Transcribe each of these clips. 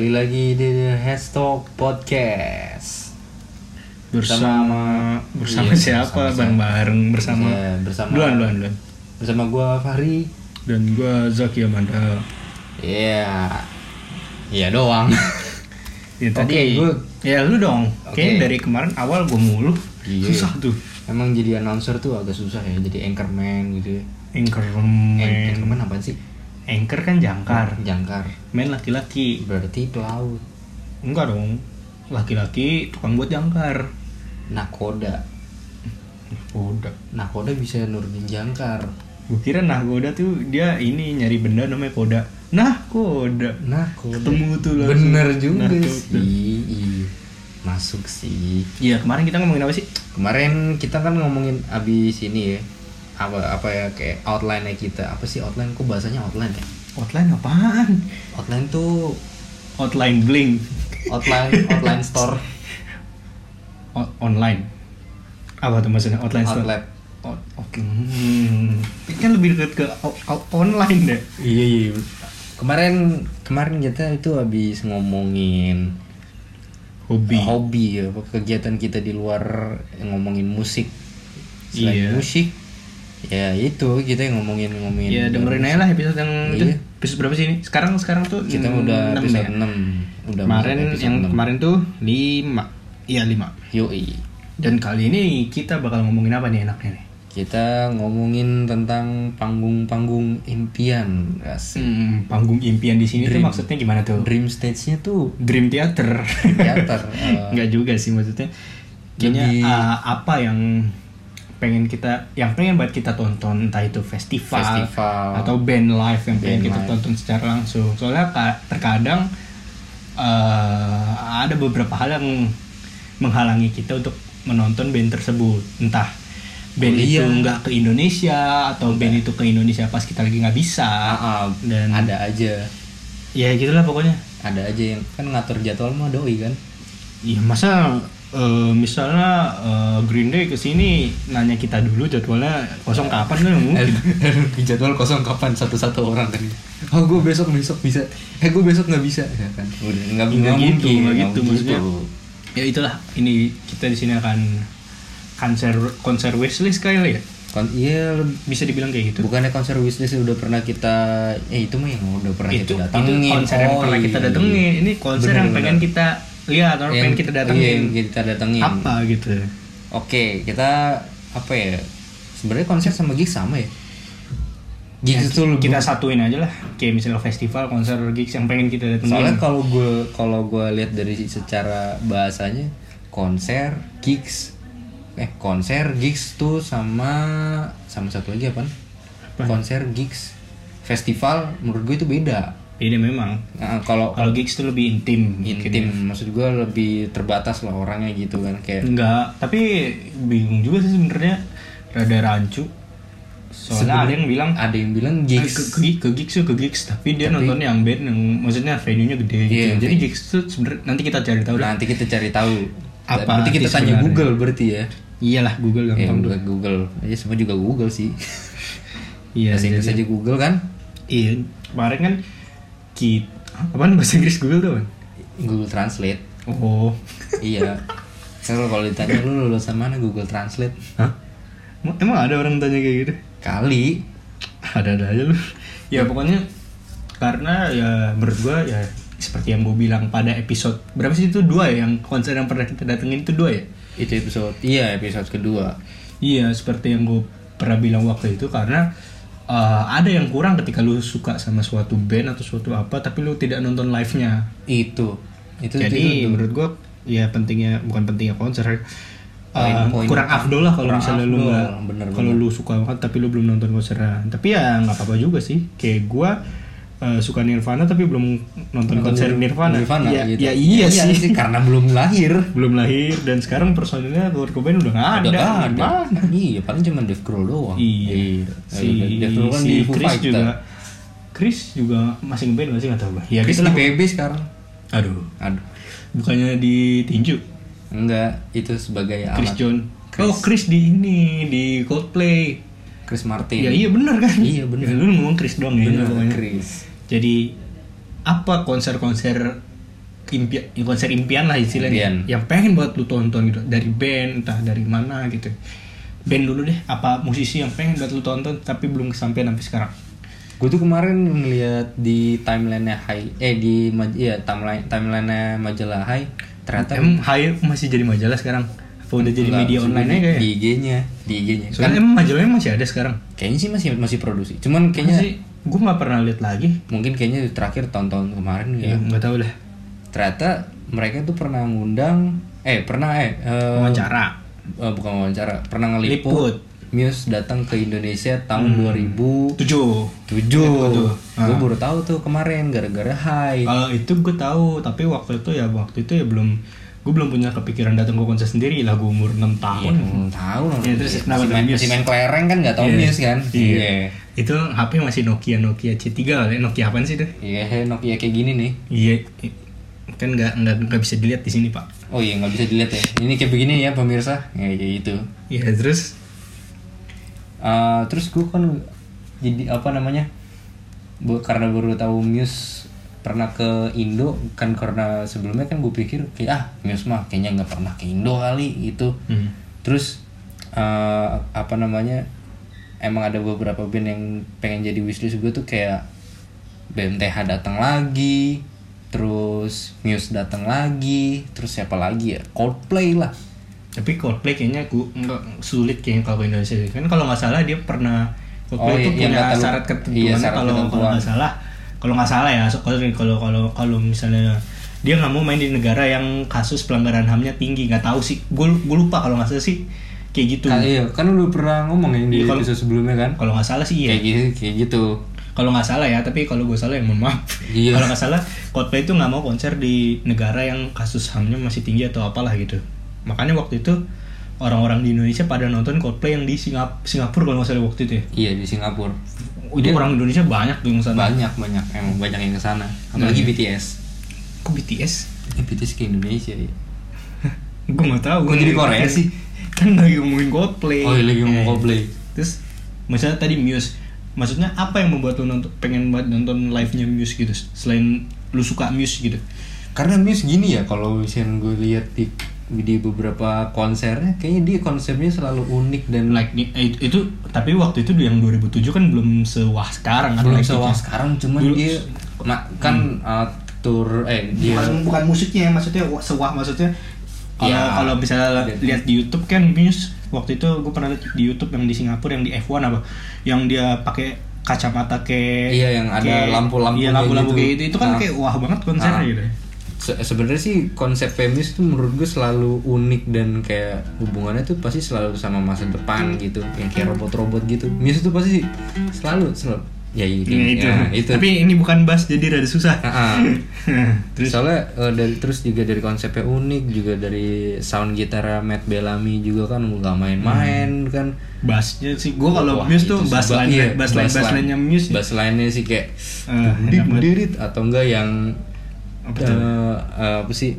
kembali lagi di The Hashtag Podcast Bersama bersama Iya, siapa? bersama- Bareng-bareng bersama. Iya, bersama Duluan, duluan, duluan. bersama gua Fahri Dan gua Zaki Amanda. iya iya doang Ya tadi Oke, gua- ya lu dong. Oke. Kayaknya dari kemarin awal gua mulu. Iya. Susah tuh. emang jadi announcer tuh agak susah ya jadi anchorman gitu ya Anchor An- man. anchorman apa sih Anchor kan jangkar. jangkar Man laki-laki. berarti pelaut Enggak dong. Laki-laki tukang buat jangkar. nakoda Udah. nakoda bisa nurunin jangkar Gue kira nahkoda tuh dia ini nyari benda namanya koda. Nahkoda. nakoda Ketemu tuh langsung. bener juga Nakoda. sih masuk sih Iya kemarin kita ngomongin apa sih? kemarin kita kan ngomongin abis ini ya apa apa ya kayak outline nya kita apa sih outline kok bahasanya outline ya Outline apaan? outline tuh Outline bling. outline outline store O- online. Apa tuh maksudnya outline store? outlet O- Oke. Hmm. Ini kan lebih dekat ke online deh. iya iya kemarin kemarin kita itu habis ngomongin Hobi. hobi ya kegiatan kita di luar ngomongin musik selain Iya. musik ya itu kita yang ngomongin ngomongin Ya dengerin aja lah episode yang itu. Iya. Episode berapa sih ini? Sekarang sekarang tuh kita enam udah ya? episode 6 udah Kemarin yang 6. kemarin tuh 5. Iya 5. yoi Dan kali ini kita bakal ngomongin apa nih enaknya nih? kita ngomongin tentang panggung-panggung impian Asik. Hmm, panggung impian di sini tuh maksudnya gimana tuh? dream stage-nya tuh Dream Theater. teater eh, Enggak juga sih maksudnya. Kayaknya Lebih- uh, apa yang pengen kita yang pengen buat kita tonton entah itu festival, Festival. atau band live yang pengen kita live. tonton secara langsung. Soalnya ka- terkadang uh, ada beberapa hal yang menghalangi kita untuk menonton band tersebut. Entah band Oh, itu iya. nggak ke Indonesia atau band itu ke Indonesia pas kita lagi nggak bisa. ah, ah, Dan ada aja ya gitulah pokoknya. ada aja yang kan ngatur jadwal mah doi kan Iya masa eh, misalnya eh, Green Day ke sini nanya kita dulu jadwalnya kosong kapan kan mungkin. jadwal kosong kapan satu-satu orang kan oh gue besok besok bisa eh gue besok nggak bisa ya kan udah nggak gitu, mungkin nggak gitu, maksudnya. Ya itulah ini kita di sini akan konser konser wishlist kali ya Kon iya bisa dibilang kayak gitu. bukannya konser wishlist udah pernah kita eh itu mah yang udah pernah itu kita itu datengin konser yang Oh, pernah kita iya. datengin. Ini konser Bener, yang bener. pengen kita lihat atau Yang- pengen kita iya, datengin. yang kita datengin Apa gitu? oke kita apa ya sebenarnya konser sama gigs sama ya gigs itu lebih Kita satuin aja lah. Kayak misalnya festival, konser, gigs yang pengen kita datengin. soalnya kalau gue kalau gue lihat dari secara bahasanya konser gigs eh konser gigs tuh sama sama satu lagi apa konser gigs festival menurut gue itu beda Ini memang. nah, kalau Kalau gigs tuh lebih intim. intim ya. maksud gue lebih terbatas lah orangnya gitu kan kayak Enggak, tapi bingung juga sih sebenarnya rada rancu. Soalnya ada yang bilang ada yang bilang eh, gigs ke, ke, ke gigs tuh ke gigs, tapi dia nonton yang band yang maksudnya venue-nya gede gitu. Iya, Jadi venue. gigs tuh sebenarnya nanti kita cari tahu nanti kita cari tahu Apa berarti kita tanya sebenarnya? Google berarti ya Iyalah Google ya gampang tuh. Google Google ya semua juga Google sih Iya, bahasa Inggris jadi- aja Google kan Iya, kemarin kan kita apaan bahasa Inggris? Google tuh? Google Translate. Oh. iya. Kalau kalau ditanya lu lulusan mana Google Translate? Hah? Emang- Emang ada orang tanya kayak gitu? kali. Ada-ada aja lu. Ya pokoknya karena ya menurut gua ya seperti yang gue bilang pada episode berapa sih itu? Dua ya? Yang konser yang pernah kita datengin itu dua ya? Itu episode iya episode kedua. Iya seperti yang gue pernah bilang waktu itu karena uh, ada yang kurang ketika lu suka sama suatu band atau suatu apa tapi lu tidak nonton live nya itu. Itu jadi itu, menurut gua ya pentingnya bukan pentingnya konser uh, kurang afdol lah kalau misalnya lu afdol, nggak bener-bener. kalau lu suka banget tapi lu belum nonton konsernya tapi ya nggak apa-apa juga sih. Kayak gua uh, suka Nirvana tapi belum nonton, konser Nirvana, Nirvana ya, gitu. ya iya, sih karena belum lahir belum lahir dan sekarang personilnya Kurt Cobain udah nggak ada, Udah ada. Gimana? Iya, paling cuma Dave Grohl doang. iya si, Dave Grohl kan si di Foo Chris Fighter. juga Chris juga masih ngeband nggak sih nggak tahu gua ya Chris di PB sekarang. aduh Aduh. bukannya di tinju Enggak, itu sebagai Chris alat. John Chris. oh Chris di ini di Coldplay Chris Martin Ya iya bener kan? Iya, bener. Ya, lu ngomong Chris doang ya. pokoknya. Chris Jadi apa konser-konser impian, konser impian lah istilahnya Impian. yang pengen buat lu tonton gitu dari band entah dari mana gitu. Band dulu deh, apa musisi yang pengen buat lu tonton tapi belum kesampaian sampai sekarang. gue tuh kemarin ngeliat di timeline High eh di iya timeline timeline majalah High ternyata Emang Hai masih jadi majalah sekarang? Apa udah jadi media online kayak? di IG-nya di IG-nya kan emang majalahnya masih ada sekarang. kayaknya sih masih masih produksi cuman kayaknya sih gue nggak pernah lihat lagi. mungkin kayaknya terakhir tahun-tahun kemarin Ya ya nggak tahu lah. ternyata mereka tuh pernah ngundang eh pernah eh eh, Wawancara. eh, bukan wawancara pernah ngeliput Liput. Muse datang ke Indonesia tahun 2007 Tujuh. gue Ah. baru tahu tuh kemarin gara-gara Hai Kalau itu gue tahu, tapi waktu itu ya waktu itu ya belum gue belum punya kepikiran datang ke konser sendiri lah gue umur 6 Iya, tahun. belum tahu lah. Ya, terus kenapa masih, main, masih main kelereng kan nggak tahu Iya. Muse kan Iya. Itu HP masih Nokia Nokia C3 kali, Nokia apaan sih itu? Iya, Nokia kayak gini nih. Iya, kan nggak nggak nggak bisa dilihat di sini pak. Oh iya nggak bisa dilihat ya. Ini kayak begini ya pemirsa. Ya, kayak gitu. Iya terus Eh, terus gue kan jadi apa namanya? Bu, karena baru tahu Muse pernah ke Indo kan karena sebelumnya kan gue pikir kayak ah Muse mah kayaknya nggak pernah ke Indo kali gitu. hmm. Terus eh, apa namanya? Emang ada beberapa band yang pengen jadi wishlist gue tuh kayak BMTH datang lagi, terus Muse datang lagi, terus siapa lagi ya? Coldplay lah. tapi Coldplay kayaknya gue nggak sulit kayaknya kalau Indonesia kan kalau nggak salah dia pernah Coldplay Oh, itu iya, punya lu- syarat iya, ketentuannya syarat kalau kalau ketentuan. nggak salah kalau nggak salah ya kalau kalau kalau kalau misalnya dia nggak mau main di negara yang kasus pelanggaran hamnya tinggi nggak tahu sih gue gue lupa kalau nggak salah sih kayak gitu Kan, iya, kan lu pernah ngomong yang di Iya, kalau- episode sebelumnya kan? kalau nggak salah sih iya Kayak gitu, kayak gitu. kalau nggak salah ya tapi kalau gue salah ya mohon maaf Iya. kalau nggak salah Coldplay itu nggak mau konser di negara yang kasus hamnya masih tinggi atau apalah gitu makanya waktu itu orang-orang di Indonesia pada nonton Coldplay yang di Singap Singapura kalau nggak salah waktu itu ya Iya di Singapura. itu orang Indonesia banyak tuh yang sana Banyak banyak emang banyak yang ke sana. Apalagi BTS. kok BTS Eh, BTS ke Indonesia ya. gue nggak tahu gua jadi Korea ngerti. sih? Kan lagi ngomongin Coldplay. Oh, iya, lagi ngomong Eh, Coldplay. terus misalnya tadi Muse. Maksudnya apa yang membuat lu nonton pengen buat nonton live nya Muse gitu? Selain lu suka Muse gitu? Karena Muse gini ya kalau misalnya gue lihat di di beberapa konsernya kayaknya dia konsepnya selalu unik dan like nih eh, itu, itu tapi waktu itu yang 2007 kan belum sewah sekarang kan belum like sewah itu. sekarang cuman Dulu- dia kan uh, tour eh dia bukan bukan musiknya ya maksudnya wa- sewah maksudnya kalau Ya. kalau misalnya Lihat. di YouTube kan Muse waktu itu gue pernah lihat di YouTube yang di Singapura yang di F1 apa yang dia pakai kacamata kayak Iya, yang ada kayak- lampu-lampunya iya lampu-lampu gitu. kayak gitu itu kan Ah. kayak wah banget konsernya Ah. gitu Se- sebenarnya sih konsep Femis tuh menurut gue selalu unik dan kayak hubungannya tuh pasti selalu sama masa depan gitu yang kayak robot-robot gitu Muse tuh pasti selalu selalu ya itu, Iya, itu. Ya, itu. tapi ini bukan bass jadi rada susah Ah, ah. terus soalnya eh, dari terus juga dari konsepnya unik juga dari sound gitar Matt Bellamy juga kan nggak main-main kan bassnya sih gue kalau Muse tuh bass line iya, bass line bass line nya Muse bass line-nya sih kayak Ah, banget. dit, atau enggak yang Apa eh, eh, apa sih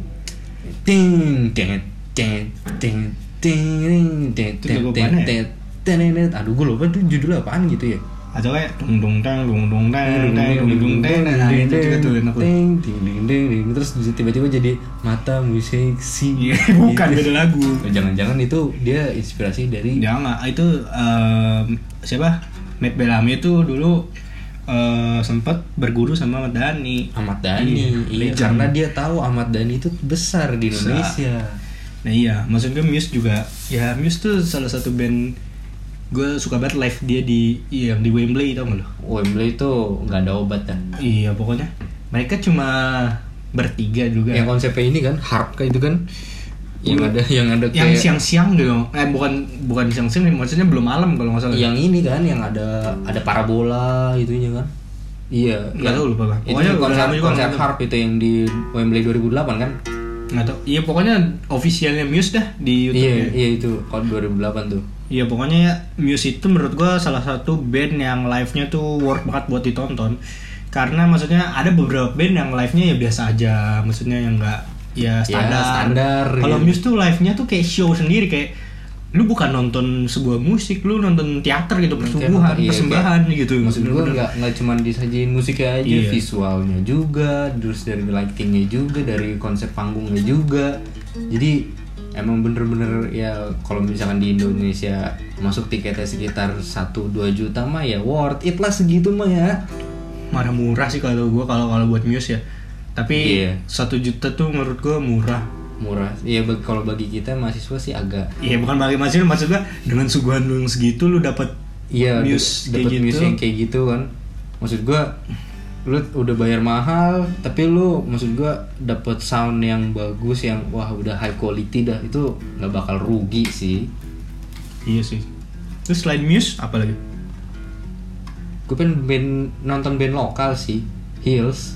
ting ting ting ting ting ting ting ya? ting ting ting aduh gue lupa tuh judulnya apaan gitu ya atau kayak dung dung tang dung dung tang dung dung dung tang nah itu juga tuh enak tuh ting ting ting ting ting. terus tiba-tiba jadi matamu seksi Iya, bukan beda lagu jangan-jangan itu dia inspirasi dari nggak, itu siapa? Matt Bellamy itu dulu eh, sempat berguru sama Ahmad Dhani. Ahmad Dhani Iya, iya, karena dia tahu Ahmad Dhani itu besar di. Indonesia Nah iya, maksudnya Muse juga, ya Muse tuh salah satu band gue suka banget live dia di iya, di Wembley tau gak lo? Wembley itu nggak ada obat kan Iya pokoknya mereka cuma bertiga juga. yang konsepnya ini kan harp kayak itu kan yang ada yang ada yang kayak siang-siang gitu, eh bukan bukan siang-siang, maksudnya belum malam kalau nggak salah. yang ini kan yang ada ada parabola itunya kan iya Nggak tahu lupa, itu Pokoknya udah konser juga konser harp itu yang di Wembley 2008 kan nggak tahu. Iya pokoknya officialnya Muse dah di YouTube. iya ya. iya itu tahun 2008 tuh Iya pokoknya ya, Muse itu menurut gua salah satu band yang live-nya tuh worth banget buat ditonton. Karena maksudnya ada beberapa band yang live-nya ya biasa aja. Maksudnya yang nggak ya standar. standar, Kalau gitu. Muse tuh live-nya tuh kayak show sendiri Kayak lu bukan nonton sebuah musik lu nonton teater gitu nonton- iya, persembahan gitu maksud gue nggak nggak cuma disajiin musiknya aja Iya. visualnya juga terus dari lightingnya juga dari konsep panggungnya juga. Jadi emang bener-bener ya kalau misalkan di Indonesia masuk tiketnya sekitar 1-2 juta mah ya worth it lah segitu mah ya marah murah sih kalau gua kalau kalau buat Muse ya tapi Iya. satu juta tuh menurut gua murah murah iya bagi- kalau bagi kita mahasiswa sih agak Iya bukan bagi masih maksud gua dengan suguhan lu yang segitu lu dapat Iya, Muse dapat kayak muse gitu. yang kayak gitu kan. Maksud gua lu udah bayar mahal, tapi lu maksud gua dapat sound yang bagus yang wah udah high quality dah itu nggak bakal rugi sih. Iya sih. Terus selain Muse apa lagi? Gue pengen band, nonton band lokal sih, Hills.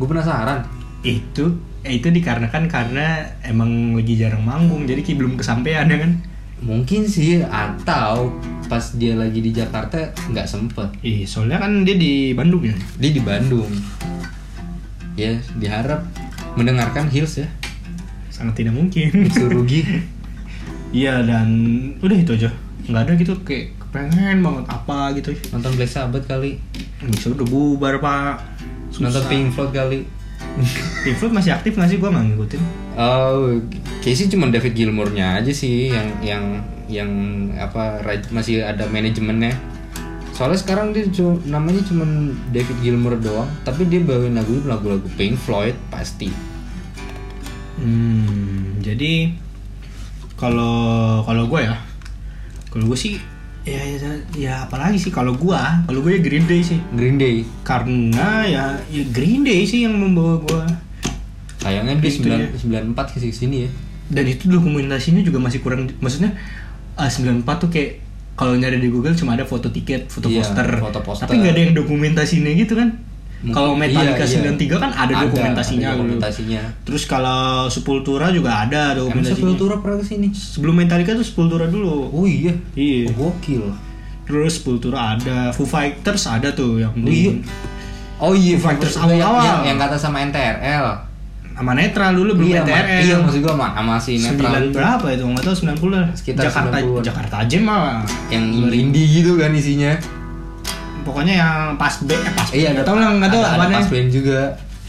Gue penasaran. Itu eh, itu dikarenakan karena emang lagi jarang manggung jadi kayak belum kesampaian ya kan. Mungkin sih atau pas dia lagi di Jakarta nggak sempet. Ih, soalnya kan dia di Bandung ya. Dia di Bandung. Ya, diharap mendengarkan Hills ya. Sangat tidak mungkin. Surugi. Iya dan udah itu aja. Nggak ada gitu kayak pengen banget apa gitu. nonton Black Sabbath kali. Bisa udah bubar pak. Nonton Susah. Pink Floyd kali. Pink Floyd masih aktif nggak sih? Gua nggak ngikutin. Oh, kayak sih cuma David Gilmour-nya aja sih yang yang yang apa masih ada manajemennya. Soalnya sekarang dia cu- namanya cuma David Gilmour doang, tapi dia bawain lagu lagu-lagu Pink Floyd pasti. Hmm, jadi kalau kalau gue ya, kalau gue sih ya ya, ya apalagi sih kalau gue, kalau gue ya Green Day sih. Green Day. Karena ya, ya Green Day sih yang membawa gue. Sayangnya dia Gitu ya. 9, 94 ke sini ya. Dan itu dokumentasinya juga masih kurang. Maksudnya ah, 94 tuh kayak kalau nyari di Google cuma ada foto tiket, foto Iya, poster. foto poster. Tapi nggak ada yang dokumentasinya gitu kan? Kalau Metallica iya, iya. 93 kan ada, dokumentasinya. ada dulu. dokumentasinya. Terus kalau Sepultura juga ada Emang dokumentasinya. Sepultura pernah ke sini? Sebelum Metallica tuh Sepultura dulu. Oh iya. Iya. Oh, gokil. Terus Sepultura ada, Foo Fighters ada tuh yang Oh iya. Oh iya, Foo Fighters yang, awal-awal. yang, yang kata sama NTRL. sama Netral dulu belum iya, NTRL. iya maksud gua ma- sama si netral Sembilan berapa itu? Nggak tahu 90 lah. Sekitar Jakarta 90-an. Jakarta aja mah. yang indie gitu kan isinya. Pokoknya yang pas B, eh pas Iya, nggak tahu lah nggak tahu ada apanya. pas band juga.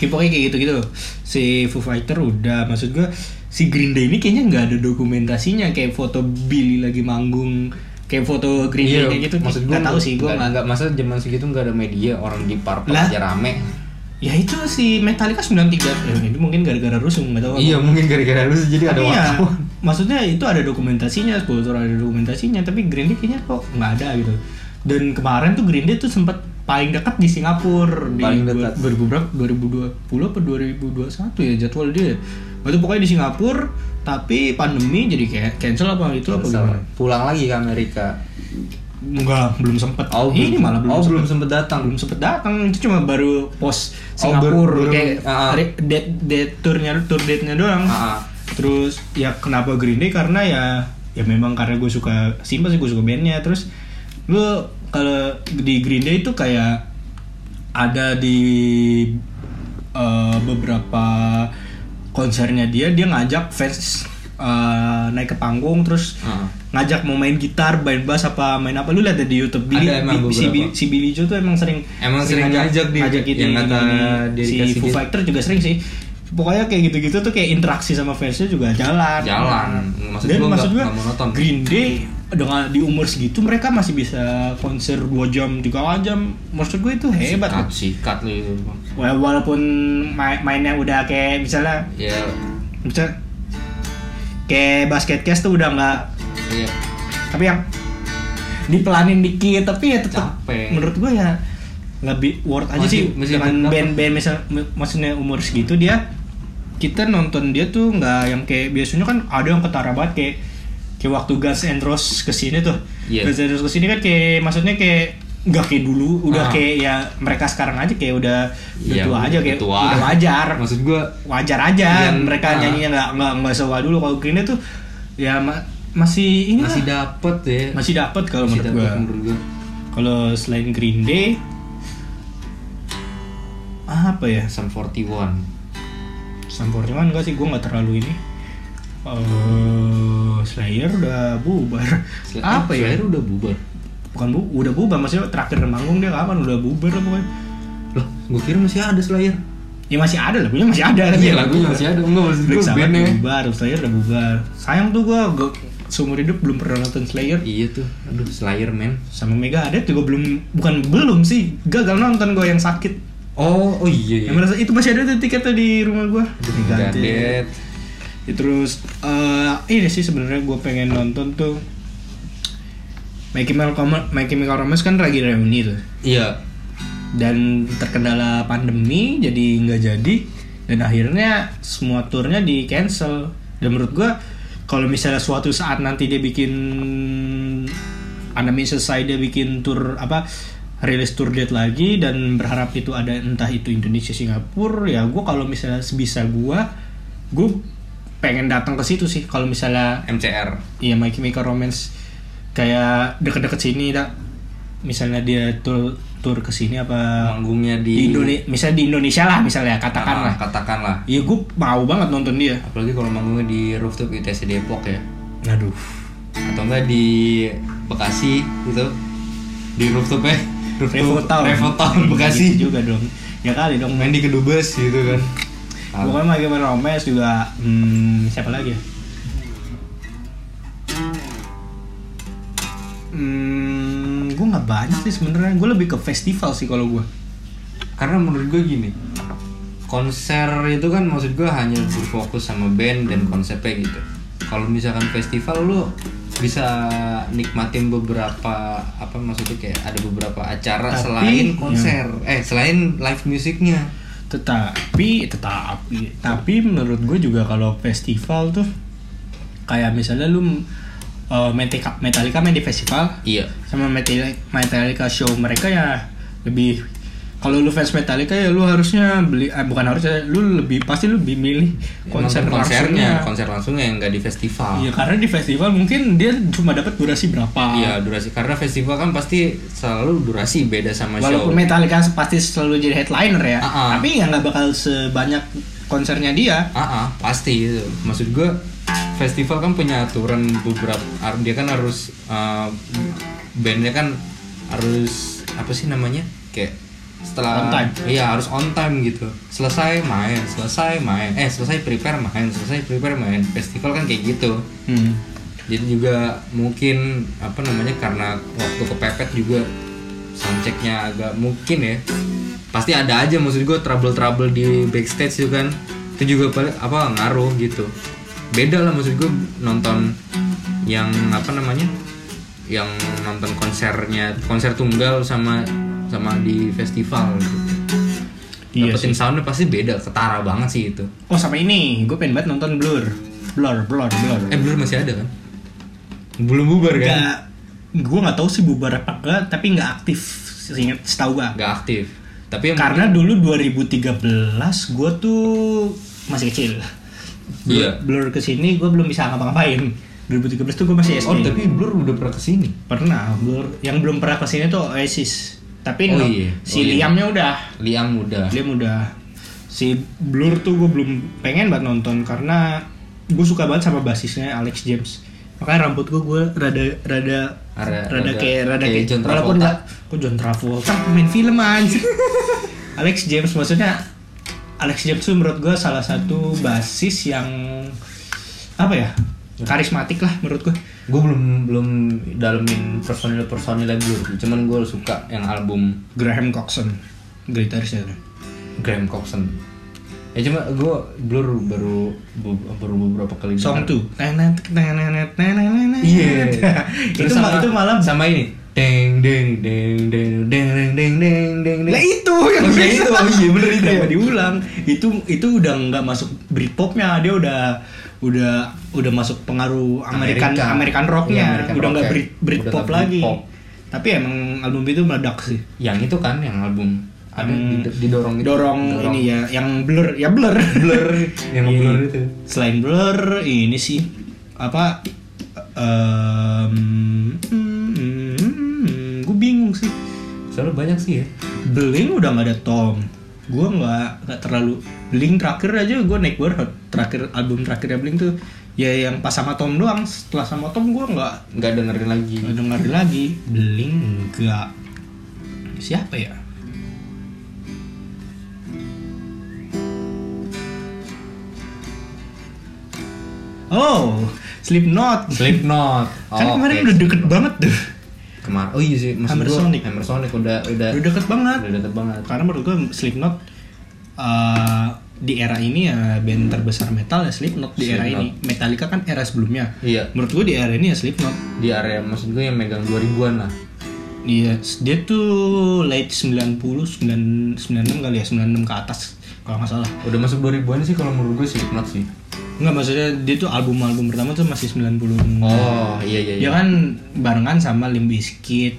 Ya, pokoknya kayak gitu-gitu. Si Foo Fighter udah, maksud gua si Green Day ini kayaknya nggak ada dokumentasinya kayak foto Billy lagi manggung kayak foto Green Day kayak gitu Iya, maksud gua nggak tahu sih gua nggak masa zaman segitu nggak ada media orang di parpol aja rame. ya itu si Metallica 93 ya, itu mungkin gara-gara rusuh nggak tahu apa. Iya mungkin gara-gara lu jadi ada Tapi ya, maksudnya itu ada dokumentasinya, Sepultura ada dokumentasinya, tapi Green Day kayaknya kok nggak ada gitu. Dan kemarin tuh Green Day tuh sempat paling dekat di Singapura di Paling dekat. 2000 berapa? 2020 apa 2021 ya jadwal dia. Itu pokoknya di Singapura, tapi pandemi jadi kayak cancel apa itu apa Kesel. gimana? Pulang lagi ke Amerika. Enggak, belum sempet. Oh, ini belum- malah belum oh, sempet. belum sempet datang. Belum sempet datang. Itu cuma baru post Oh, baru- Singapura baru- kayak re- date date tournya tour date-nya doang. Ah. Terus ya kenapa Green Day karena ya ya memang karena gue suka simpel sih gue suka bandnya. Terus lu kalau di Green Day itu kayak ada di eh, beberapa konsernya dia dia ngajak fans eh, naik ke panggung terus Ah. ngajak mau main gitar, main bass apa main apa lu lihat deh di YouTube Billy, Ada emang si, beberapa. Si Billy Joe tuh emang sering Emang sering ngajak di- ngajak yang kata si Foo. Fighter juga sering sih pokoknya kayak gitu-gitu tuh kayak interaksi sama fansnya juga jalan Jalan. Maksud dan maksud monoton. Green Day dengan di umur segitu mereka masih bisa konser 2 jam 3 jam maksud gue itu hebat Sikat, loh. sikat itu. Wala- walaupun main mainnya udah kayak misalnya Ya, misalnya kayak basket cast tuh udah nggak iya. tapi yang dipelanin dikit tapi ya tetap Capek. menurut gue ya lebih worth aja Masih- sih masih dengan band-band misal maksudnya umur segitu dia kita nonton dia tuh nggak yang kayak biasanya kan ada yang ketara banget kayak kayak waktu Guns N' Roses ke sini tuh Iya. Guns N' Roses ke sini kan kayak maksudnya kayak nggak kayak dulu udah Ah. kayak ya mereka sekarang aja kayak udah udah Iya, tua aja kayak tua. udah wajar Maksud gua wajar aja Dan- mereka ah. nyanyinya nggak nggak nggak sewa dulu kalau Green Day tuh ya ma- masih ini masih lah. dapet ya. masih dapat kalau menurut dapet gua menurut gua. kalau selain Green Day apa ya Sum 41. Sum 41 enggak sih gue nggak terlalu ini Eh, Slayer udah bubar. Sel- Apa ya? Slayer udah bubar. Bukan bu, udah bubar maksudnya terakhir manggung dia kapan udah bubar pokoknya. Loh, gue kira masih ada Slayer. Ya masih ada lagunya masih ada Iya, lagunya masih ada. Enggak maksud gue bandnya. bubar, Slayer udah bubar. Sayang tuh gua, gua seumur hidup belum pernah nonton Slayer. Iya tuh. Aduh, Slayer man. Sama Megadeth juga belum bukan belum sih gagal nonton gue yang sakit. Oh, oh iya. iya. Yang merasa itu masih ada tuh tiketnya di rumah gua. Megadeth. Ya, terus eh ini sih sebenarnya gue pengen nonton tuh My Chemical, Rom- My Chemical Romance kan lagi reuni tuh Iya. dan terkendala pandemi jadi nggak jadi dan akhirnya semua turnya di cancel dan menurut gue kalau misalnya suatu saat nanti dia bikin pandemi selesai dia bikin tour apa rilis tour date lagi dan berharap itu ada entah itu Indonesia Singapura ya gue kalau misalnya sebisa gue gue pengen datang ke situ sih kalau misalnya MCR. Iya My Chemical Romance kayak deket-deket sini dah misalnya dia tur tur ke sini apa Manggungnya di di, Indonesia misalnya di Indonesia lah misalnya Ah, katakanlah katakanlah. iya gue mau banget nonton dia Apalagi kalau manggungnya di rooftop ITC Depok ya. aduh Atau enggak di Bekasi gitu. Di rooftopnya Revo Town Revo Town Bekasi. Gitu juga dong ya kali dong Main di Kedubes gitu kan. Pokoknya My Chemical Romance juga hmm, siapa lagi ya Hmm, gue nggak banyak sih sebenarnya. Gue lebih ke festival sih kalau gue. Karena menurut gue gini, konser itu kan maksud gue hanya berfokus sama band dan konsepnya gitu. Kalau misalkan festival lu bisa nikmatin beberapa apa maksudnya kayak ada beberapa acara Tapi, selain konser, eh selain live musiknya. Tetapi, tetapi, tapi menurut gue juga kalau festival tuh kayak misalnya lu uh, Metallica, Metallica main di festival Iya. sama Metallica, Metallica show mereka ya lebih kalau lu fans Metallica ya lu harusnya beli eh, bukan harusnya lu lebih pasti lu lebih milih konser konsernya, langsungnya. konser langsungnya yang nggak di festival. Iya karena di festival mungkin dia cuma dapat durasi berapa. Iya durasi karena festival kan pasti selalu durasi beda sama Walaupun show. Metallica pasti selalu jadi headliner ya, Ah, ah. tapi ya nggak bakal sebanyak konsernya dia. Ah, ah, pasti itu. Maksud gue festival kan punya aturan beberapa dia kan harus uh, bandnya kan harus apa sih namanya kayak setelah On time. iya harus on time gitu. Selesai main selesai main. Eh selesai prepare main selesai prepare main. Festival kan kayak gitu. Hmm. jadi juga mungkin apa namanya karena waktu kepepet juga soundchecknya agak mungkin ya. Pasti ada aja maksud gue trouble trouble di backstage itu kan. Itu juga paling apa ngaruh gitu. Beda lah maksud gue nonton yang apa namanya yang nonton konsernya konser tunggal sama sama di festival gitu. Iya dapetin soundnya pasti beda ketara banget sih itu Oh sama ini, gue pengen banget nonton Blur. Blur, Blur, Blur. eh Blur masih ada kan belum bubar kan gue nggak tahu sih bubar apa enggak, tapi nggak aktif seingat setahu gue. nggak aktif tapi yang Karena dulu 2013 gue tuh masih kecil. Iya. Blur ke sini gue belum bisa ngapa-ngapain. 2013 tuh gue masih SD. Oh tapi Blur udah pernah ke sini. Pernah, Blur. Yang belum pernah ke sini tuh Oasis. Tapi Oh no- iya, si oh iya. Liamnya udah. Liam udah. Liam udah. Si Blur tuh gue belum pengen banget nonton karena gue suka banget sama basisnya Alex James. Makanya rambut gue gue rada rada Rada- rada, rada kayak rada kayak kayak John walaupun Travolta. nggak kok John Travolta main film anjir. Alex James maksudnya Alex James tuh menurut gue salah satu basis yang apa ya karismatik lah menurut gue. Gue belum belum dalemin personil personil Blur. Cuman gue suka yang album Graham Coxon gitarisnya tuh. Graham Coxon. Ya cuma gue Blur baru baru beberapa kali. Song dengar. 2 Iya. itu Terus ma- sama, itu malam sama ini. Deng deng deng deng deng deng deng deng deng. Lah itu yang Oh, iya, itu. Oh, iya, bener itu ya. Diulang. Itu itu udah nggak masuk Britpopnya, dia udah udah udah masuk pengaruh American Amerika. American rocknya, Iya, American udah nggak ya. Brit Britpop Udah nggak lagi. Britpop. Tapi emang album itu meledak sih. Yang itu kan yang album ada di- didorong itu. Dorong, ini ya, yang blur, ya blur. Blur yang Ini. blur itu. Selain blur, ini sih apa? Um, gue bingung sih. Soalnya banyak sih ya. Blink udah nggak ada Tom. Gue nggak nggak terlalu Blink terakhir aja gue naik. Terakhir album terakhirnya Blink tuh ya yang pas sama Tom doang setelah sama Tom gue nggak nggak dengerin lagi nggak dengerin lagi Blink enggak siapa ya Oh, Slipknot. Slipknot kan Oh, kemarin oke. udah deket banget tuh. kemarin oh iya sih maksud Hammer gua Sonic. Hammer Sonic udah udah Udah deket banget. udah deket banget Karena menurut gue Slipknot uh, di era ini ya band terbesar metal ya Slipknot di era Slipknot. ini. Metallica kan era sebelumnya. iya Menurut gue di era ini ya Slipknot. di area maksud gue yang megang 2000-an lah Iya, dia tuh late 90, 9, 96 kali ya, 96 ke atas kalau nggak salah. udah masuk 2000-an sih kalau menurut gue Slipknot sih Enggak maksudnya dia tuh album-album pertama tuh masih 90. oh iya iya iya kan barengan sama Limp Bizkit,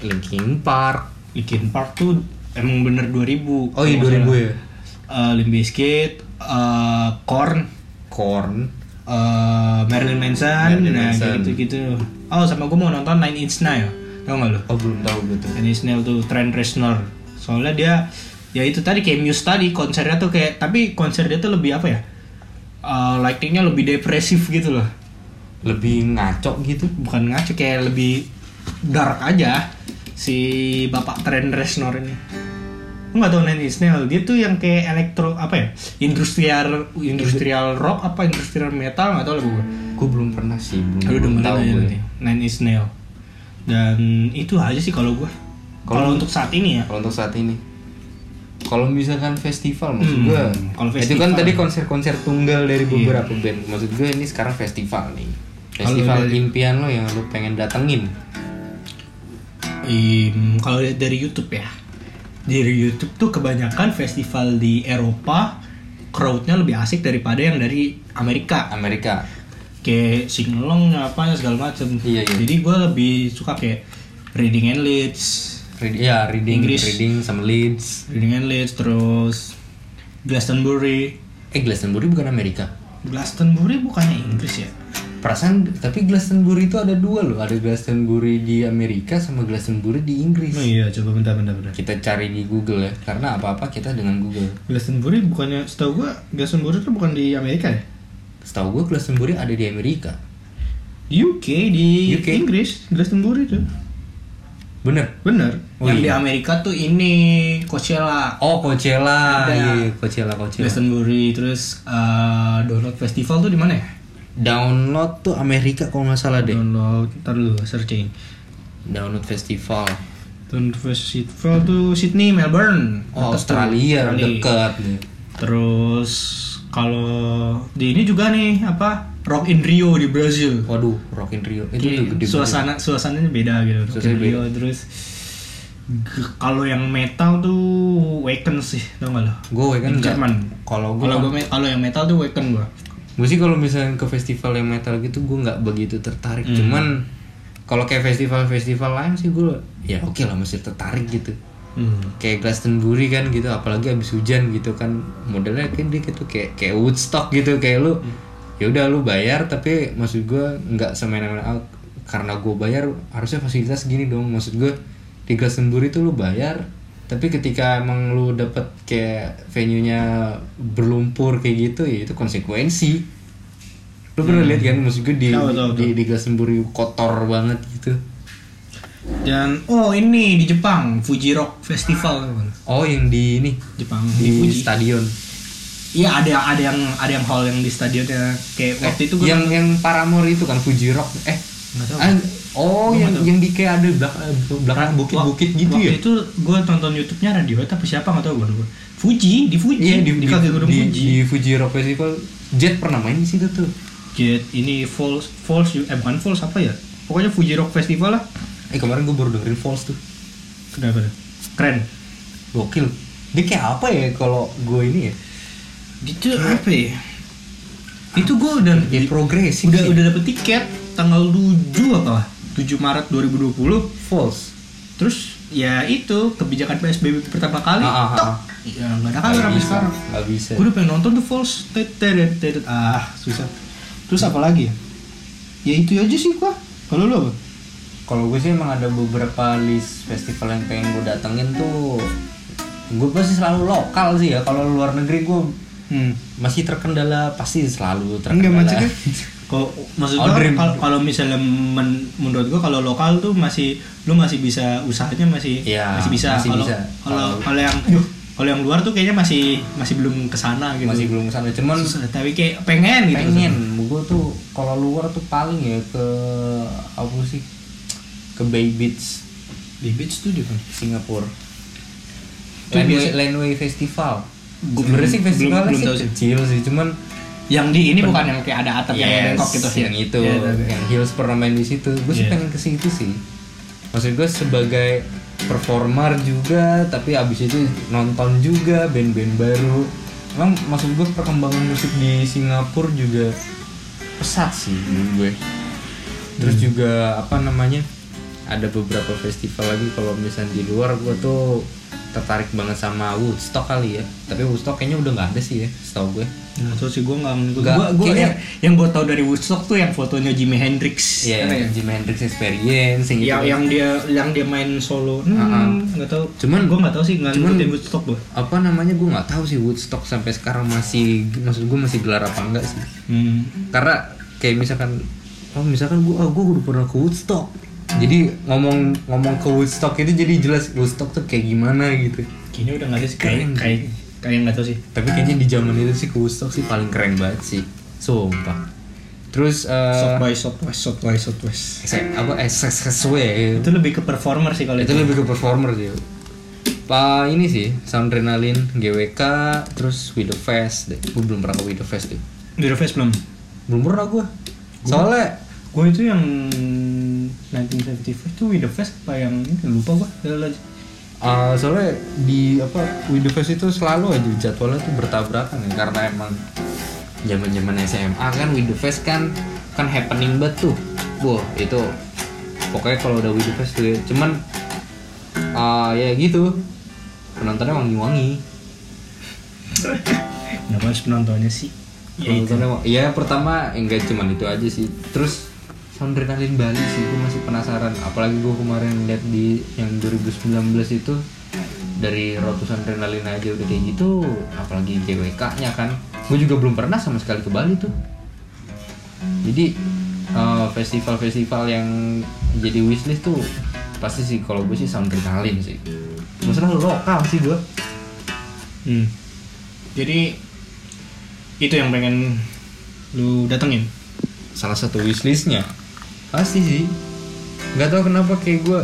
Linkin Park Linkin Park tuh emang bener 2000. oh iya kalau nggak 2000 salah. ya Eh, Limp Bizkit, eh, Korn, Korn eh, Marilyn Manson, Marilyn nah Manson. gitu-gitu. Oh sama gue mau nonton Nine Inch Nails, tau gak lo? oh belum tahu gue tuh Nine Inch Nails tuh Trent Reznor. Soalnya dia ya itu tadi kayak Muse tadi konsernya tuh kayak tapi konser dia tuh lebih apa ya? Eh, lightingnya lebih depresif gitu loh. lebih ngaco gitu Bukan ngaco kayak lebih dark aja si bapak Trent Reznor ini. Lu gak tau Nine Inch Nails, dia tuh yang kayak elektro apa ya? Industrial industrial rock apa industrial metal gak tau lah gue. gue belum pernah sih belum, Lu belum tahu gue nanti. Nine Inch Nails. Dan itu aja sih kalau gue. Kalau- untuk saat ini ya. kalau untuk saat ini kalau misalkan festival maksud Hmm, gue kalau itu festival. kan tadi konser-konser tunggal dari Iya. beberapa band maksud gue ini sekarang festival nih festival dari- impian lo yang lo pengen datengin Im, kalau dari YouTube ya, dari YouTube tuh kebanyakan festival di Eropa crowdnya lebih asik daripada yang dari Amerika. Amerika Kayak singelong apa segala macem. Iya, iya. Jadi gue lebih suka kayak Reading and Leeds, Reading, ya reading Inggris. reading sama Leeds Reading and Leeds terus Glastonbury. eh Glastonbury bukan Amerika Glastonbury bukannya Inggris ya? Perasaan tapi Glastonbury itu ada dua loh ada Glastonbury di Amerika sama Glastonbury di Inggris Oh iya, coba bentar bentar bentar. kita cari di Google ya karena apa-apa kita dengan Google Glastonbury bukannya setahu gua Glastonbury itu bukan di Amerika ya? setahu gue Glastonbury ada di Amerika Di UK di UK? Inggris Glastonbury itu. bener Bener. Oh, yang di iya. Amerika tuh ini Coachella. oh Coachella Ada. iya Coachella Coachella Glastonbury terus eh, Download Festival tuh di mana ya? Download tuh Amerika kalau nggak salah deh Download, ntar dulu searching. download festival Download Festival tuh Sydney, Melbourne. Oh Australia Australia. dekat nih Terus kalau di ini juga nih apa? Rock in Rio di Brazil. waduh Rock in Rio itu tuh gede suasana suasananya beda gitu. Rock in Suasananya Rio terus g- kalau yang metal tuh Waken sih, tau gak lo? gue nggak- Jerman. kalau gue Kalau gue kalau yang metal tuh Waken gua. Gue sih kalau misalnya ke festival yang metal gitu gue nggak begitu tertarik. Hmm. cuman kalau kayak festival-festival lain sih gue ya oke lah masih tertarik gitu. Hmm. kayak Glastonbury kan gitu apalagi abis hujan gitu kan modelnya kan dia gitu kayak kayak Woodstock gitu. Kayak lu ya udah lu bayar tapi maksud gue nggak semena-mena ah, karena gue bayar harusnya fasilitas gini dong. Maksud gue di Glastonbury tuh lu bayar tapi ketika emang lu dapet kayak venue-nya berlumpur kayak gitu ya itu konsekuensi. Lu pernah lihat kan maksud gue di Tahu, tahu, di, di Glastonbury kotor banget gitu. Dan oh ini di Jepang Fuji Rock Festival teman. oh yang di ini? Jepang di di Fuji. stadion. Iya ada ada yang ada yang hall yang di stadionnya. Kayak waktu itu gue yang yang Paramore itu kan Fuji Rock. Eh Nggak tahu. Oh Gua yang tahu. yang di kayak ada belakang belakang bukit-bukit gitu waktu ya itu gue tonton YouTube-nya Radiohead apa siapa nggak tahu gue lupa. Fuji di Fuji iya di, kaki gunung di, Fuji. di Fuji Rock Festival Jet pernah main di situ tuh Jet ini Falls Falls eh bukan Falls apa ya? Pokoknya Fuji Rock Festival lah. eh kemarin gue baru dengerin Falls tuh Kenapa? tuh? Keren. gokil dia kayak apa ya kalau gue ini ya Itu apa ya? Itu gue udah ya progresif udah sih. udah dapet tiket tanggal 7 apa? 7 Maret 2020. Falls Terus ya itu kebijakan PSBB pertama kali. Ah, ah, tok. ah. Ya nggak ada kabar sampai bisa, sekarang. nggak bisa Gue udah pengen nonton tuh teret. Ah susah. Terus apa lagi ya? Ya itu aja sih gua. Kalau lu apa? kalau gue sih emang ada beberapa list festival yang pengen gue datengin tuh gue pasti selalu lokal sih ya kalau luar negeri gue Hmm. masih terkendala pasti selalu Enggak terkendala maksudnya kalau maksud gua kalau misalnya men- menurut gua kalau lokal tuh masih lu masih bisa usahanya masih Iya, masih bisa. kalau kalau yang kalau yang luar tuh kayaknya masih masih belum ke sana gitu. Masih belum ke sana cuman Susah, tapi kayak pengen gitu pengen. gue tuh kalau luar tuh paling ya ke apa sih ke Bay Beach. Di beach tuh di? Singapura. Landway, Landway Festival. Gua sebenarnya sih festivalnya sih. kecil sih cuman yang di ini bukan yang kayak ada atap yang Yes, bengkok gitu sih yang itu. Iya, iya, iya. yang Hills pernah main di situ. Gue sih Iya. pengen ke situ sih. Maksud gue sebagai performer juga tapi abis itu nonton juga band-band baru. Emang maksud gue perkembangan musik di Singapura juga pesat sih menurut gue. Terus Hmm. juga apa namanya ada beberapa festival lagi. Kalau misalnya di luar gue tuh tertarik banget sama Woodstock kali ya tapi Woodstock kayaknya udah nggak ada sih ya setahu gue Nah, terus sih gue nggak Gua, gua kayaknya- yang, yang gue tau dari Woodstock tuh yang fotonya Jimi Hendrix. Iya, Apa ya? Jimi Hendrix Experience yang, gitu yang, yang dia yang dia main solo. Hmm, Uh-uh. nggak tahu. Cuman- gue nggak tahu sih nggak cuman- ngikutin Woodstock gue. apa namanya gue nggak tahu sih Woodstock sampai sekarang masih maksud gue masih gelar apa enggak sih Hmm. karena kayak misalkan oh misalkan gue oh gue udah pernah ke Woodstock jadi ngomong ngomong ke Woodstock itu jadi jelas Woodstock tuh kayak gimana gitu. Kayaknya udah nggak ada sih kayak kayak kayak nggak tahu sih. tapi kayaknya di zaman itu sih ke Woodstock sih paling keren banget sih. Sumpah. Terus eh South by Southwest, South by Southwest. se- apa SSSW Itu lebih ke performer sih kalau itu itu. lebih ke performer sih. Pak ini sih Soundrenalin GWK terus With The Fest deh. Gue belum pernah ke The Fest deh. The Face belum. belum pernah gue soalnya Gue itu yang 1975 itu With The Fest apa yang ini lupa gue. uh, soalnya di apa With The Fest itu selalu aja jadwalnya tuh bertabrakan ya karena emang zaman zaman SMA kan With The Fest kan kan happening banget tuh wah itu pokoknya kalau udah With The Fest tuh ya. cuman uh, ya gitu penontonnya wangi-wangi Kenapa harus penontonnya sih? Ya. Penontonnya ya pertama enggak cuman itu aja sih terus Soundrenalin Bali sih gue masih penasaran. Apalagi gue kemarin lihat di yang 2019 itu dari ratusan Soundrenalin aja udah kayak gitu apalagi GWK nya kan. Gue juga belum pernah sama sekali ke Bali tuh. Jadi eh, festival-festival yang jadi wishlist tuh pasti sih kalau gue sih Soundrenalin sih. Masalah lokal sih gue Hmm. Jadi itu yang pengen lu datengin. salah satu wishlistnya pasti sih. Nggak tahu kenapa kayak gue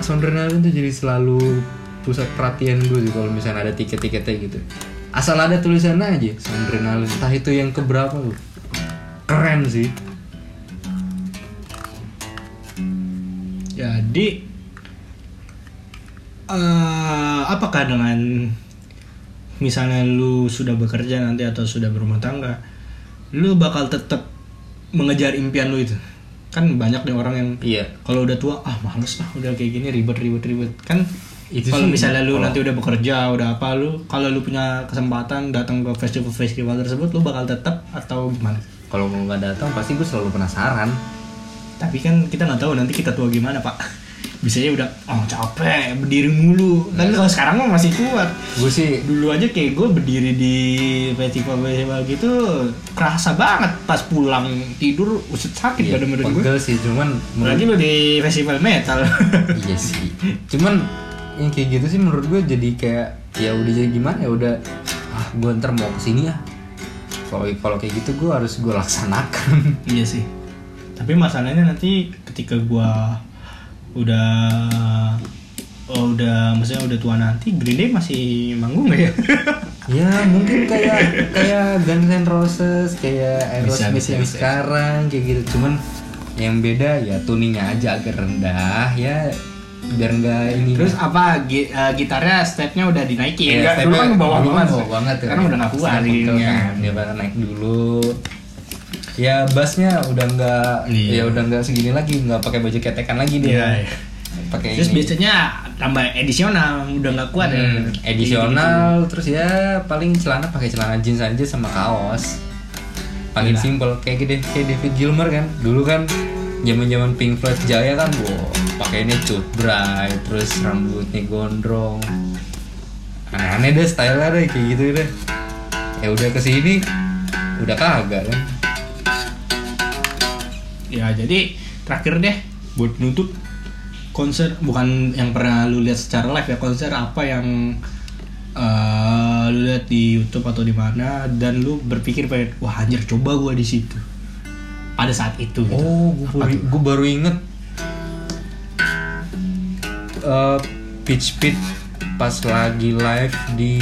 Soundrenalin tuh jadi selalu pusat perhatian gue sih kalau misalnya ada tiket-tiketnya gitu. Asal ada tulisannya aja Soundrenalin entah itu yang keberapa lu keren sih. Jadi eh apakah dengan misalnya lu sudah bekerja nanti atau sudah berumah tangga, lu bakal tetap mengejar impian lu itu? Kan banyak nih orang yang iya. kalau udah tua ah males ah udah kayak gini ribet ribet ribet. Kan Itu kalau misalnya lu kalau- nanti udah bekerja udah apa lu kalau lu punya kesempatan datang ke festival festival tersebut lu bakal tetap atau gimana? Kalau nggak datang pasti gue selalu penasaran. Tapi kan kita nggak tahu nanti kita tua gimana pak bisanya udah oh capek berdiri mulu. Kan kalau sekarang mah masih kuat. Gue sih dulu aja kayak gue berdiri di festival festival gitu kerasa banget pas pulang tidur uset sakit iya, badan badan gue sih cuman apalagi lu di festival metal. Iya sih. Cuman yang kayak gitu sih menurut gue jadi kayak ya udah jadi gimana ya udah ah gue ntar mau ke sini ya. Kalau kalau kayak gitu gue harus gue laksanakan. Iya sih. Tapi masalahnya nanti ketika gua udah oh, udah maksudnya udah tua nanti Green Day masih manggung nggak ya ya mungkin kayak kayak Guns N' Roses kayak Aerosmith yang bisa. sekarang kayak gitu cuman yang beda ya tuningnya aja agak rendah ya biar nggak ini terus apa gi- eh, gitarnya stepnya udah dinaikin Nggak, dulu kan bawah kan banget bawah banget tuh. karena udah nggak kuat kan. dia naik dulu ya bassnya udah nggak Iya. ya udah nggak segini lagi nggak pakai baju ketekan lagi dia Iya, iya. pakai terus ini. biasanya tambah edisional udah nggak kuat ya. Hmm, edisional terus ya paling celana pakai celana jeans aja sama kaos. Paling Gila. simpel kayak gede kayak David Gilmer kan. Dulu kan zaman zaman Pink Floyd Jaya kan wow pakainya cut bright terus rambutnya gondrong. Aneh-aneh deh style deh kayak gitu deh. Ya udah ke sini udah kagak kan ya jadi terakhir deh buat nutup konser bukan yang pernah lu lihat secara live ya konser apa yang eh, lu lihat di YouTube atau di mana dan lu berpikir pengen wah anjir coba gua di situ. Pada saat itu gitu. oh gue baru, gua baru inget. Eh, pitch pit pas lagi live di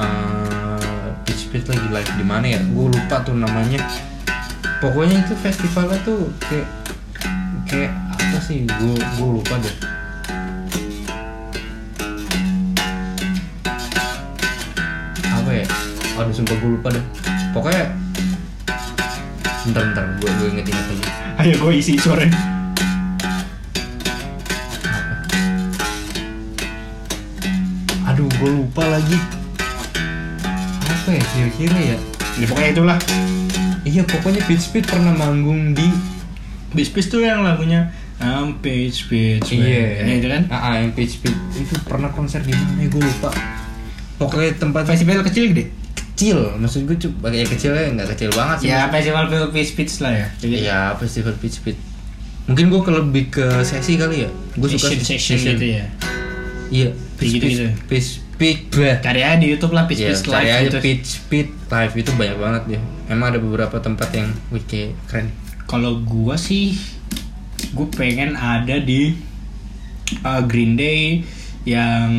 eh, pitch pit lagi live di mana ya? Gue lupa tuh namanya pokoknya itu festivalnya tuh kayak kayak apa sih? Gue gue lupa deh. Apa ya? Aduh sumpah gue lupa deh. Pokoknya bentar bentar gue gue inget inget lagi? Ayo gua isi suaranya. Aduh gue lupa lagi. Apa ya kira-kira ya? Ya pokoknya itulah iya pokoknya Pitch Pit pernah manggung di Bis Bis tuh yang lagunya I'm Peach Peach iya ya, itu kan ah ah, yang Pitch Pit itu pernah konser di mana gue lupa pokoknya tempat festival kecil gede kecil maksud gue coba ya kecilnya nggak kecil banget sih ya festival Peach Peach lah ya Jadi, Iya, festival Pitch Pit. Mungkin gue ke lebih ke sesi kali ya. Gue suka session session gitu ya Iya, Pitch Gitu Pit. gitu. Pitch Pit. Bah. cari aja di YouTube lah Iya, Peach cari live aja gitu Pitch Pit live itu banyak banget ya. Emang ada beberapa tempat yang wih kayak keren. kalau gua sih gue pengen ada di uh, Green Day yang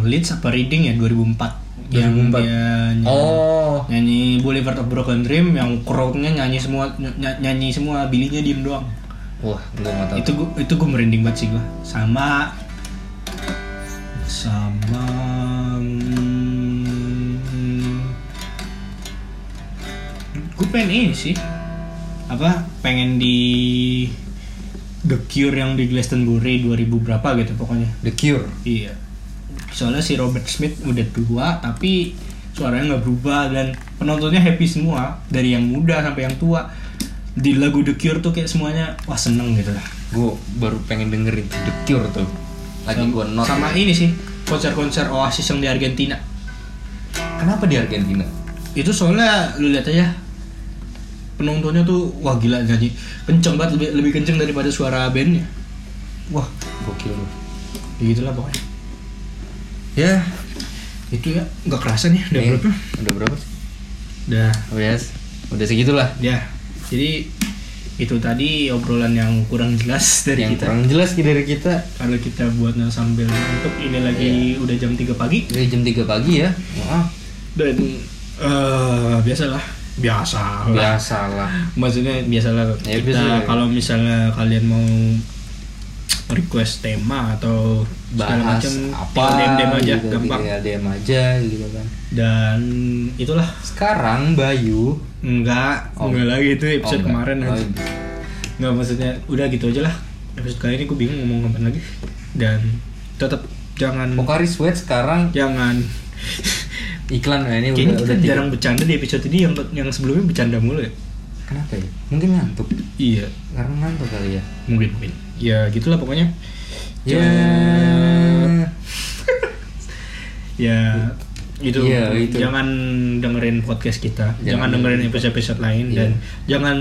Leeds apa Reading ya 2004 yang 2004. dia nyanyi, Oh, nyanyi Boulevard of Broken Dream yang crowdnya nyanyi semua ny- nyanyi semua bilinya diem doang wah, gue nggak tahu. itu gua itu gue merinding banget sih gua sama sama pengen ini sih apa pengen di The Cure yang di Glastonbury 2000 berapa gitu pokoknya The Cure. iya soalnya si Robert Smith udah tua tapi suaranya nggak berubah dan penontonnya happy semua dari yang muda sampai yang tua di lagu The Cure tuh kayak semuanya wah seneng gitu lah Gue baru pengen dengerin The Cure tuh. Lagi gue not. sama ini sih konser-konser Oasis yang di Argentina Kenapa di Argentina? itu soalnya lu lihat aja penontonnya tuh wah gila jadi kenceng banget lebih lebih kenceng daripada suara bandnya. Wah, gokil lu. ya gitulah pokoknya. Ya, itu ya. Nggak kerasa nih udah nih, berapa? Udah berapa sih? udah. Oh yes. Udah segitulah. ya. Jadi itu tadi obrolan yang kurang jelas dari yang kita. kurang jelas dari kita. Kalau kita buat sambil ngantuk ini lagi udah jam 3 pagi. Dari jam 3 pagi ya. Maaf, dan eh biasalah biasa lah. Biasalah. Maksudnya biasalah Ya, kita biasa. kalau misalnya kalian mau request tema atau segala bahas macam apa DM DM aja gitu, gampang. tinggal DM aja gitu kan. Dan itulah. Sekarang Bayu. Enggak Oh. enggak lagi itu Oh, episode enggak. kemarin Oh, aja enggak maksudnya udah gitu aja lah. Episode kali ini gue bingung ngomong apa lagi. Dan tetap jangan Pokari Sweat sekarang. Jangan iklan nah ini kayaknya udah, kita udah tiga- jarang bercanda di episode ini yang yang sebelumnya bercanda mulu ya. Kenapa ya? Mungkin ngantuk. Iya. Karena ngantuk kali ya. Mungkin mungkin. Ya gitulah pokoknya. Ya. Ya itu, Iya, itu. jangan dengerin podcast kita. Jangan, Jangan dengerin dengerin episode-episode lain Iya. dan jangan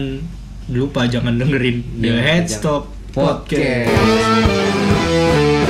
lupa jangan dengerin The Jangan- Head jangan- Stop podcast. Podcast.